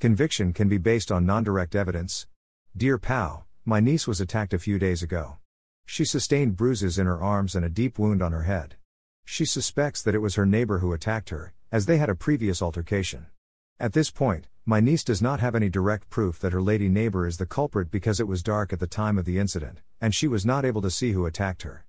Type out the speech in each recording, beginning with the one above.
Conviction can be based on non direct evidence. Dear PAO, my niece was attacked a few days ago. She sustained bruises in her arms and a deep wound on her head. She suspects that it was her neighbor who attacked her, as they had a previous altercation. At this point, my niece does not have any direct proof that her lady neighbor is the culprit because it was dark at the time of the incident, and she was not able to see who attacked her.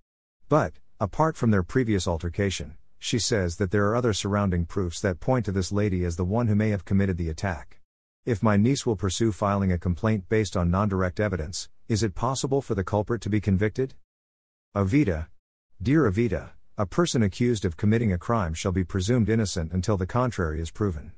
But, apart from their previous altercation, she says that there are other surrounding proofs that point to this lady as the one who may have committed the attack. If my niece will pursue filing a complaint based on non direct evidence, is it possible for the culprit to be convicted? Avita. Dear Avita, a person accused of committing a crime shall be presumed innocent until the contrary is proven.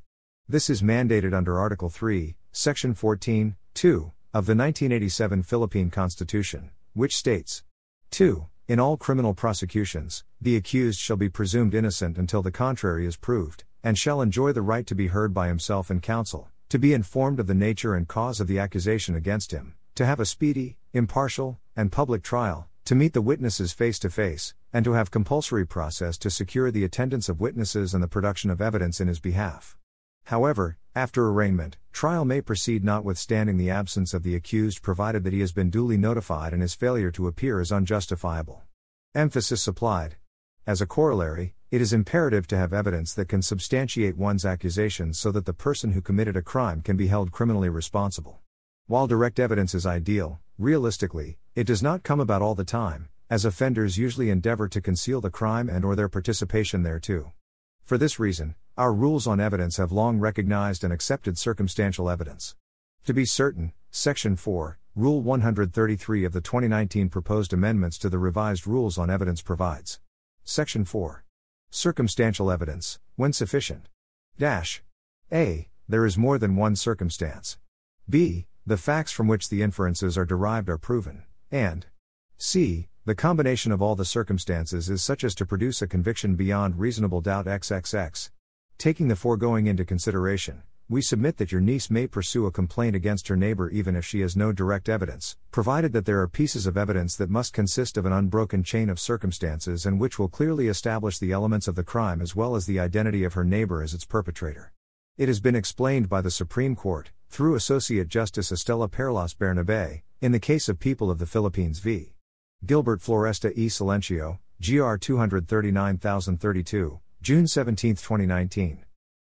This is mandated under Article 3, Section 14, 2, of the 1987 Philippine Constitution, which states 2. In all criminal prosecutions, the accused shall be presumed innocent until the contrary is proved, and shall enjoy the right to be heard by himself and counsel, to be informed of the nature and cause of the accusation against him, to have a speedy, impartial, and public trial, to meet the witnesses face to face, and to have compulsory process to secure the attendance of witnesses and the production of evidence in his behalf. However, after arraignment, trial may proceed notwithstanding the absence of the accused provided that he has been duly notified and his failure to appear is unjustifiable. Emphasis supplied. As a corollary, it is imperative to have evidence that can substantiate one's accusations so that the person who committed a crime can be held criminally responsible. While direct evidence is ideal, realistically, it does not come about all the time, as offenders usually endeavor to conceal the crime and or their participation thereto. For this reason, our rules on evidence have long recognized and accepted circumstantial evidence. To be certain, Section 4, Rule 133 of the 2019 proposed amendments to the revised rules on evidence provides. Section 4. Circumstantial evidence, when sufficient. Dash. A. There is more than one circumstance. B. The facts from which the inferences are derived are proven. And C. The combination of all the circumstances is such as to produce a conviction beyond reasonable doubt XXX. Taking the foregoing into consideration, we submit that your niece may pursue a complaint against her neighbor even if she has no direct evidence, provided that there are pieces of evidence that must consist of an unbroken chain of circumstances and which will clearly establish the elements of the crime as well as the identity of her neighbor as its perpetrator. It has been explained by the Supreme Court, through Associate Justice Estela Perlas Bernabe, in the case of People of the Philippines v. Gilbert Floresta e Silencio, GR 239032, June 17, 2019.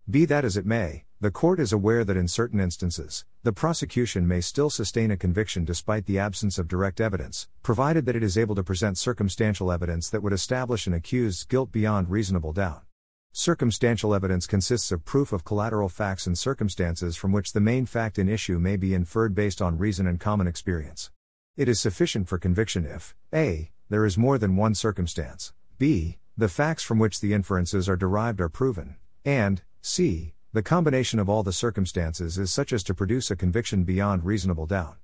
Be that as it may, the court is aware that in certain instances, the prosecution may still sustain a conviction despite the absence of direct evidence, provided that it is able to present circumstantial evidence that would establish an accused's guilt beyond reasonable doubt. Circumstantial evidence consists of proof of collateral facts and circumstances from which the main fact in issue may be inferred based on reason and common experience. It is sufficient for conviction if a. there is more than one circumstance, b. the facts from which the inferences are derived are proven, and c. The combination of all the circumstances is such as to produce a conviction beyond reasonable doubt.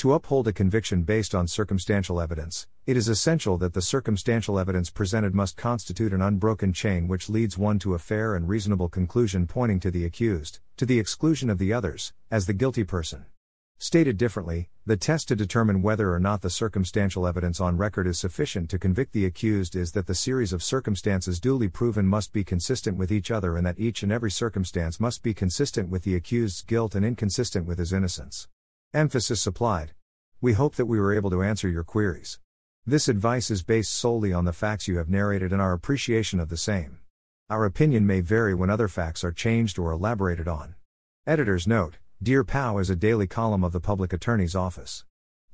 To uphold a conviction based on circumstantial evidence, it is essential that the circumstantial evidence presented must constitute an unbroken chain which leads one to a fair and reasonable conclusion pointing to the accused, to the exclusion of the others, as the guilty person. Stated differently, the test to determine whether or not the circumstantial evidence on record is sufficient to convict the accused is that the series of circumstances duly proven must be consistent with each other and that each and every circumstance must be consistent with the accused's guilt and inconsistent with his innocence. Emphasis supplied. We hope that we were able to answer your queries. This advice is based solely on the facts you have narrated and our appreciation of the same. Our opinion may vary when other facts are changed or elaborated on. Editor's note Dear PAO is a daily column of the Public Attorney's Office.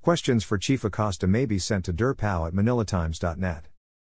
Questions for Chief Acosta may be sent to dearpao at manilatimes.net.